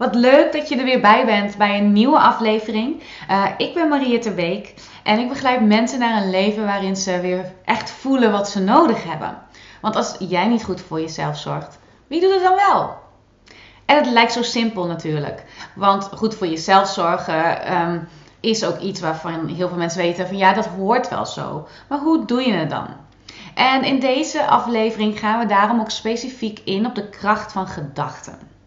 Wat leuk dat je er weer bij bent bij een nieuwe aflevering. Uh, ik ben Maria Terbeek en ik begeleid mensen naar een leven waarin ze weer echt voelen wat ze nodig hebben. Want als jij niet goed voor jezelf zorgt, wie doet het dan wel? En het lijkt zo simpel natuurlijk. Want goed voor jezelf zorgen um, is ook iets waarvan heel veel mensen weten van ja, dat hoort wel zo. Maar hoe doe je het dan? En in deze aflevering gaan we daarom ook specifiek in op de kracht van gedachten.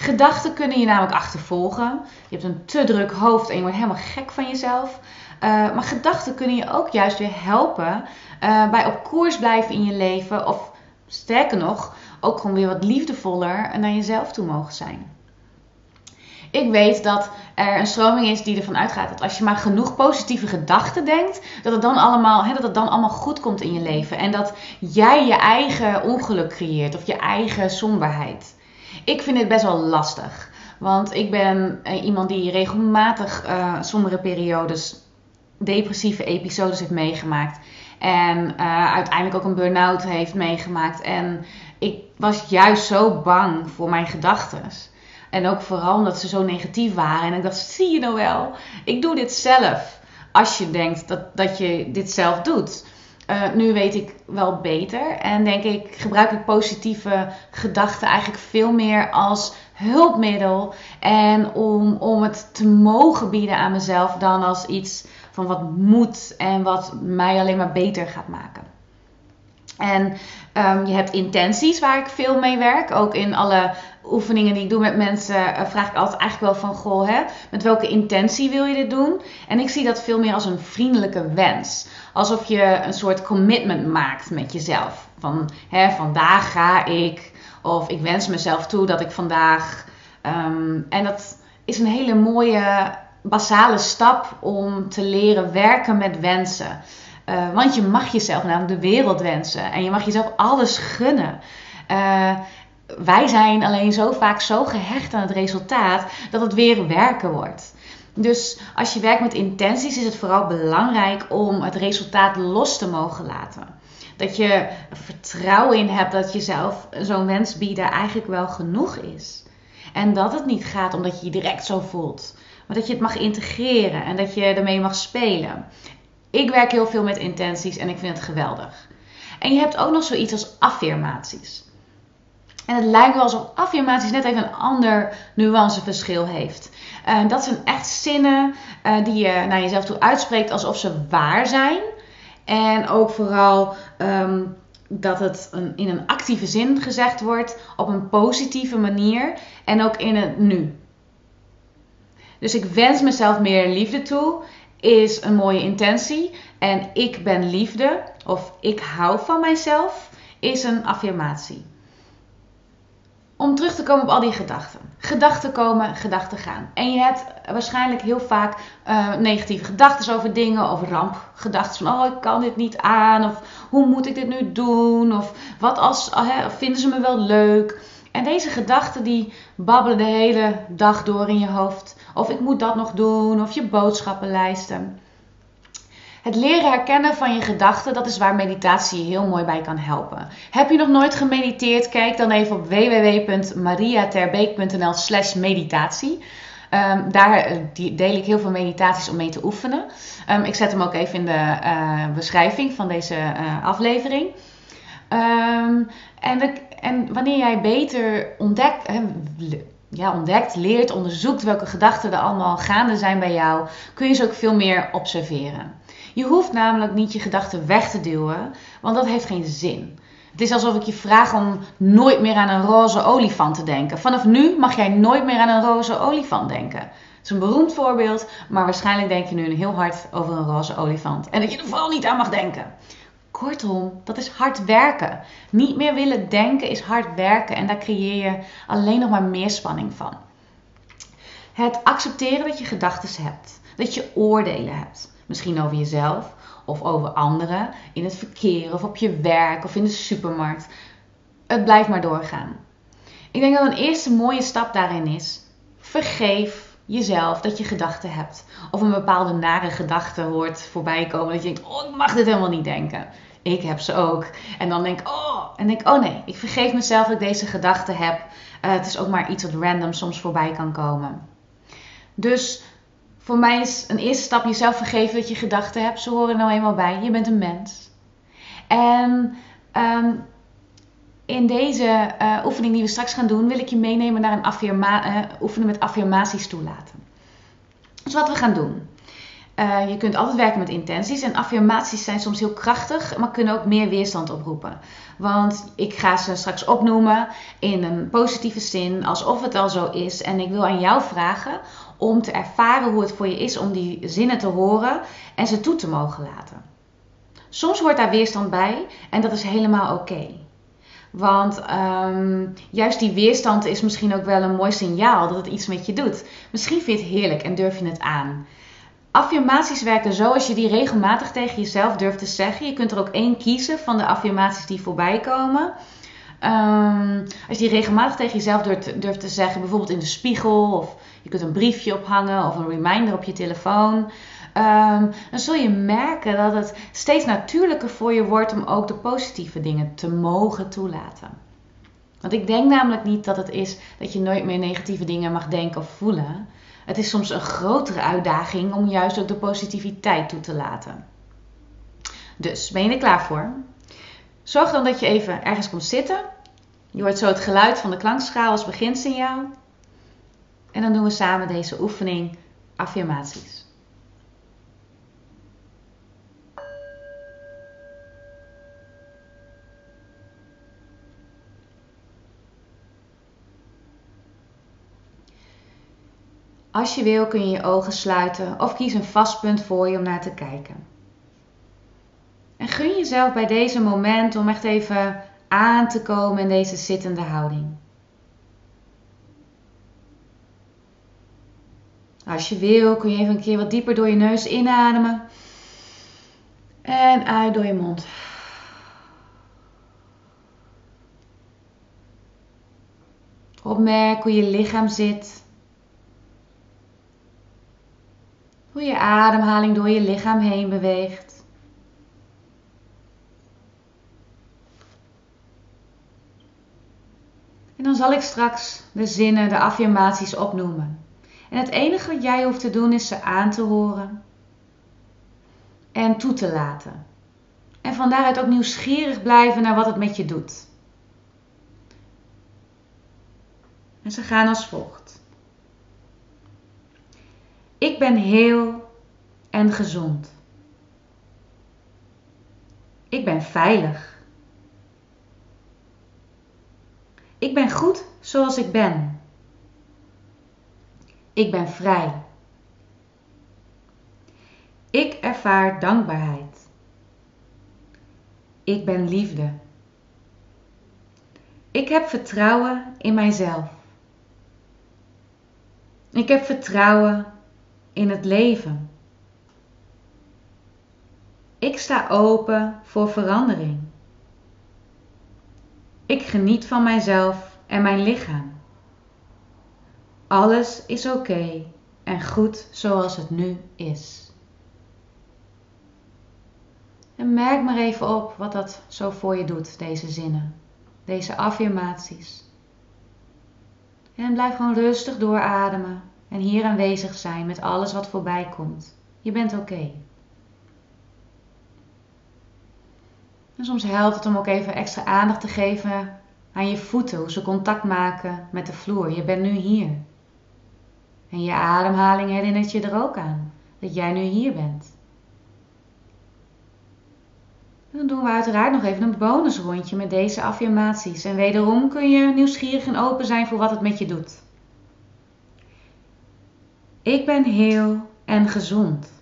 Gedachten kunnen je namelijk achtervolgen. Je hebt een te druk hoofd en je wordt helemaal gek van jezelf. Uh, maar gedachten kunnen je ook juist weer helpen uh, bij op koers blijven in je leven. Of sterker nog, ook gewoon weer wat liefdevoller naar jezelf toe mogen zijn. Ik weet dat er een stroming is die ervan uitgaat dat als je maar genoeg positieve gedachten denkt, dat het dan allemaal, hè, dat het dan allemaal goed komt in je leven. En dat jij je eigen ongeluk creëert of je eigen somberheid. Ik vind dit best wel lastig. Want ik ben uh, iemand die regelmatig uh, sombere periodes, depressieve episodes heeft meegemaakt. En uh, uiteindelijk ook een burn-out heeft meegemaakt. En ik was juist zo bang voor mijn gedachten. En ook vooral omdat ze zo negatief waren. En ik dacht, zie je nou wel, ik doe dit zelf. Als je denkt dat, dat je dit zelf doet. Uh, nu weet ik wel beter en denk ik, gebruik ik positieve gedachten eigenlijk veel meer als hulpmiddel en om, om het te mogen bieden aan mezelf dan als iets van wat moet en wat mij alleen maar beter gaat maken. En um, je hebt intenties waar ik veel mee werk. Ook in alle oefeningen die ik doe met mensen uh, vraag ik altijd eigenlijk wel van goh, hè, met welke intentie wil je dit doen? En ik zie dat veel meer als een vriendelijke wens. Alsof je een soort commitment maakt met jezelf. Van hè, vandaag ga ik, of ik wens mezelf toe dat ik vandaag. Um, en dat is een hele mooie basale stap om te leren werken met wensen. Uh, want je mag jezelf namelijk de wereld wensen en je mag jezelf alles gunnen. Uh, wij zijn alleen zo vaak zo gehecht aan het resultaat dat het weer werken wordt. Dus als je werkt met intenties is het vooral belangrijk om het resultaat los te mogen laten. Dat je vertrouwen in hebt dat jezelf zo'n wens bieden eigenlijk wel genoeg is. En dat het niet gaat omdat je je direct zo voelt. Maar dat je het mag integreren en dat je ermee mag spelen. Ik werk heel veel met intenties en ik vind het geweldig. En je hebt ook nog zoiets als affirmaties. En het lijkt wel alsof affirmaties net even een ander nuanceverschil heeft. Uh, dat zijn echt zinnen uh, die je naar jezelf toe uitspreekt alsof ze waar zijn. En ook vooral um, dat het een, in een actieve zin gezegd wordt, op een positieve manier en ook in het nu. Dus ik wens mezelf meer liefde toe, is een mooie intentie. En ik ben liefde of ik hou van mijzelf is een affirmatie om terug te komen op al die gedachten. Gedachten komen, gedachten gaan. En je hebt waarschijnlijk heel vaak uh, negatieve gedachten over dingen, over rampgedachten. Van, oh, ik kan dit niet aan. Of hoe moet ik dit nu doen? Of wat als, uh, vinden ze me wel leuk? En deze gedachten die babbelen de hele dag door in je hoofd. Of ik moet dat nog doen. Of je boodschappenlijsten. Het leren herkennen van je gedachten, dat is waar meditatie heel mooi bij kan helpen. Heb je nog nooit gemediteerd? Kijk dan even op www.mariaterbeek.nl slash meditatie. Um, daar eh, deel ik heel veel meditaties om mee te oefenen. Um, ik zet hem ook even in de uh, beschrijving van deze uh, aflevering. Um, en, en, wanneer jij beter ontdekt, ja, ontdekt, leert, onderzoekt welke gedachten er allemaal gaande zijn bij jou, kun je ze ook veel meer observeren. Je hoeft namelijk niet je gedachten weg te duwen, want dat heeft geen zin. Het is alsof ik je vraag om nooit meer aan een roze olifant te denken. Vanaf nu mag jij nooit meer aan een roze olifant denken. Het is een beroemd voorbeeld, maar waarschijnlijk denk je nu heel hard over een roze olifant. En dat je er vooral niet aan mag denken. Kortom, dat is hard werken. Niet meer willen denken is hard werken en daar creëer je alleen nog maar meer spanning van. Het accepteren dat je gedachten hebt, dat je oordelen hebt. Misschien over jezelf of over anderen, in het verkeer of op je werk of in de supermarkt. Het blijft maar doorgaan. Ik denk dat een eerste mooie stap daarin is: vergeef jezelf dat je gedachten hebt. Of een bepaalde nare gedachte hoort voorbij komen dat je denkt: Oh, ik mag dit helemaal niet denken. Ik heb ze ook. En dan denk ik: Oh, En denk, oh nee, ik vergeef mezelf dat ik deze gedachte heb. Uh, het is ook maar iets wat random soms voorbij kan komen. Dus voor mij is een eerste stap jezelf vergeven dat je gedachten hebt. Ze horen nou eenmaal bij. Je bent een mens. En um, in deze uh, oefening die we straks gaan doen, wil ik je meenemen naar een uh, oefenen met affirmaties toelaten. Dus wat we gaan doen. Uh, je kunt altijd werken met intenties en affirmaties zijn soms heel krachtig, maar kunnen ook meer weerstand oproepen. Want ik ga ze straks opnoemen in een positieve zin, alsof het al zo is. En ik wil aan jou vragen om te ervaren hoe het voor je is om die zinnen te horen en ze toe te mogen laten. Soms hoort daar weerstand bij en dat is helemaal oké. Want um, juist die weerstand is misschien ook wel een mooi signaal dat het iets met je doet. Misschien vind je het heerlijk en durf je het aan. Affirmaties werken zo als je die regelmatig tegen jezelf durft te zeggen. Je kunt er ook één kiezen van de affirmaties die voorbij komen. Um, als je die regelmatig tegen jezelf durft, durft, te zeggen, bijvoorbeeld in de spiegel, of je kunt een briefje ophangen of een reminder op je telefoon. Um, dan zul je merken dat het steeds natuurlijker voor je wordt om ook de positieve dingen te mogen toelaten. Want ik denk namelijk niet dat het is dat je nooit meer negatieve dingen mag denken of voelen. Het is soms een grotere uitdaging om juist ook de positiviteit toe te laten. Dus ben je er klaar voor? Zorg dan dat je even ergens komt zitten. Je hoort zo het geluid van de klankschaal als beginsignaal. En dan doen we samen deze oefening affirmaties. Als je wil kun je je ogen sluiten of kies een vast punt voor je om naar te kijken. En gun jezelf bij deze moment om echt even aan te komen in deze zittende houding. Als je wil kun je even een keer wat dieper door je neus inademen en uit door je mond. Opmerk hoe je lichaam zit. Hoe je ademhaling door je lichaam heen beweegt. En dan zal ik straks de zinnen, de affirmaties opnoemen. En het enige wat jij hoeft te doen is ze aan te horen en toe te laten. En van daaruit ook nieuwsgierig blijven naar wat het met je doet. En ze gaan als volgt. Ik ben heel en gezond. Ik ben veilig. Ik ben goed zoals ik ben. Ik ben vrij. Ik ervaar dankbaarheid. Ik ben liefde. Ik heb vertrouwen in mijzelf. Ik heb vertrouwen in het leven. Ik sta open voor verandering. Ik geniet van mijzelf en mijn lichaam. Alles is oké en goed zoals het nu is. En merk maar even op wat dat zo voor je doet, deze zinnen, deze affirmaties. En blijf gewoon rustig doorademen en hier aanwezig zijn met alles wat voorbij komt. Je bent oké. En soms helpt het om ook even extra aandacht te geven aan je voeten, hoe ze contact maken met de vloer. Je bent nu hier. En je ademhaling herinnert je er ook aan dat jij nu hier bent. En dan doen we uiteraard nog even een bonusrondje met deze affirmaties. En wederom kun je nieuwsgierig en open zijn voor wat het met je doet. Ik ben heel en gezond.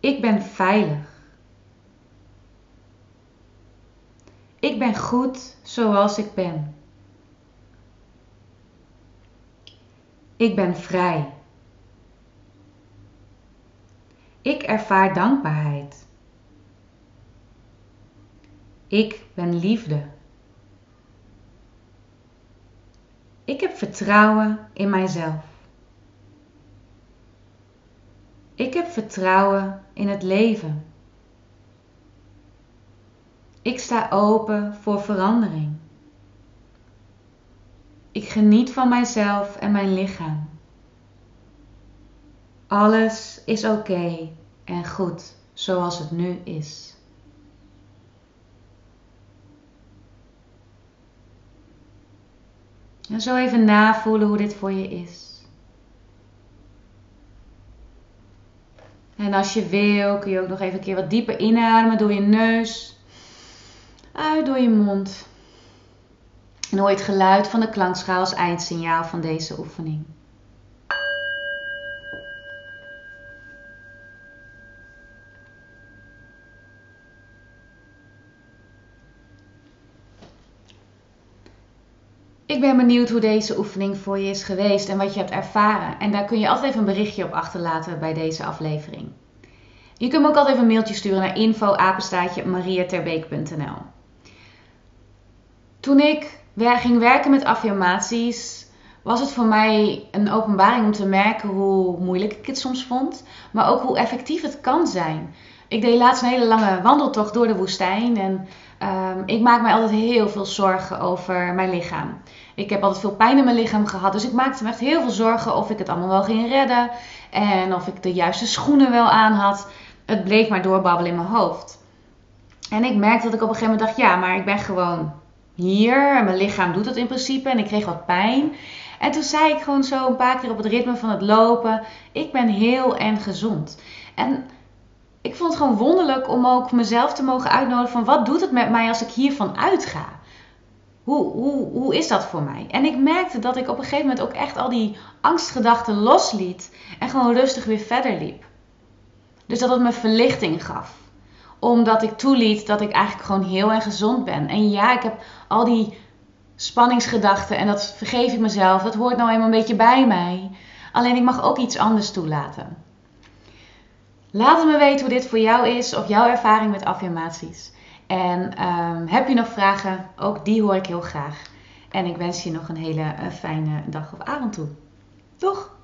Ik ben veilig. Ik ben goed zoals ik ben. Ik ben vrij. Ik ervaar dankbaarheid. Ik ben liefde. Ik heb vertrouwen in mijzelf. Ik heb vertrouwen in het leven. Ik sta open voor verandering. Ik geniet van mijzelf en mijn lichaam. Alles is oké en goed zoals het nu is. En zo even navoelen hoe dit voor je is. En als je wil, kun je ook nog even een keer wat dieper inademen door je neus, uit door je mond. En hoor het geluid van de klankschaal als eindsignaal van deze oefening. Ik ben benieuwd hoe deze oefening voor je is geweest en wat je hebt ervaren. En daar kun je altijd even een berichtje op achterlaten bij deze aflevering. Je kunt me ook altijd even een mailtje sturen naar info Toen ik ging werken met affirmaties, was het voor mij een openbaring om te merken hoe moeilijk ik het soms vond, maar ook hoe effectief het kan zijn. Ik deed laatst een hele lange wandeltocht door de woestijn en um, ik maak mij altijd heel veel zorgen over mijn lichaam. Ik heb altijd veel pijn in mijn lichaam gehad, dus ik maakte me echt heel veel zorgen of ik het allemaal wel ging redden en of ik de juiste schoenen wel aan had. Het bleef maar doorbabbelen in mijn hoofd. En ik merkte dat ik op een gegeven moment dacht, ja, maar ik ben gewoon hier en mijn lichaam doet het in principe en ik kreeg wat pijn. En toen zei ik gewoon zo een paar keer op het ritme van het lopen, ik ben heel en gezond. En ik vond het gewoon wonderlijk om ook mezelf te mogen uitnodigen van wat doet het met mij als ik hiervan uitga? Hoe, hoe, hoe is dat voor mij? En ik merkte dat ik op een gegeven moment ook echt al die angstgedachten losliet en gewoon rustig weer verder liep. Dus dat het me verlichting gaf. Omdat ik toeliet dat ik eigenlijk gewoon heel en gezond ben. En ja, ik heb al die spanningsgedachten en dat vergeef ik mezelf. Dat hoort nou eenmaal een beetje bij mij. Alleen ik mag ook iets anders toelaten. Laat me weten hoe dit voor jou is of jouw ervaring met affirmaties. En ehm, heb je nog vragen? Ook die hoor ik heel graag. En ik wens je nog een hele uh, fijne dag of avond toe. Doeg!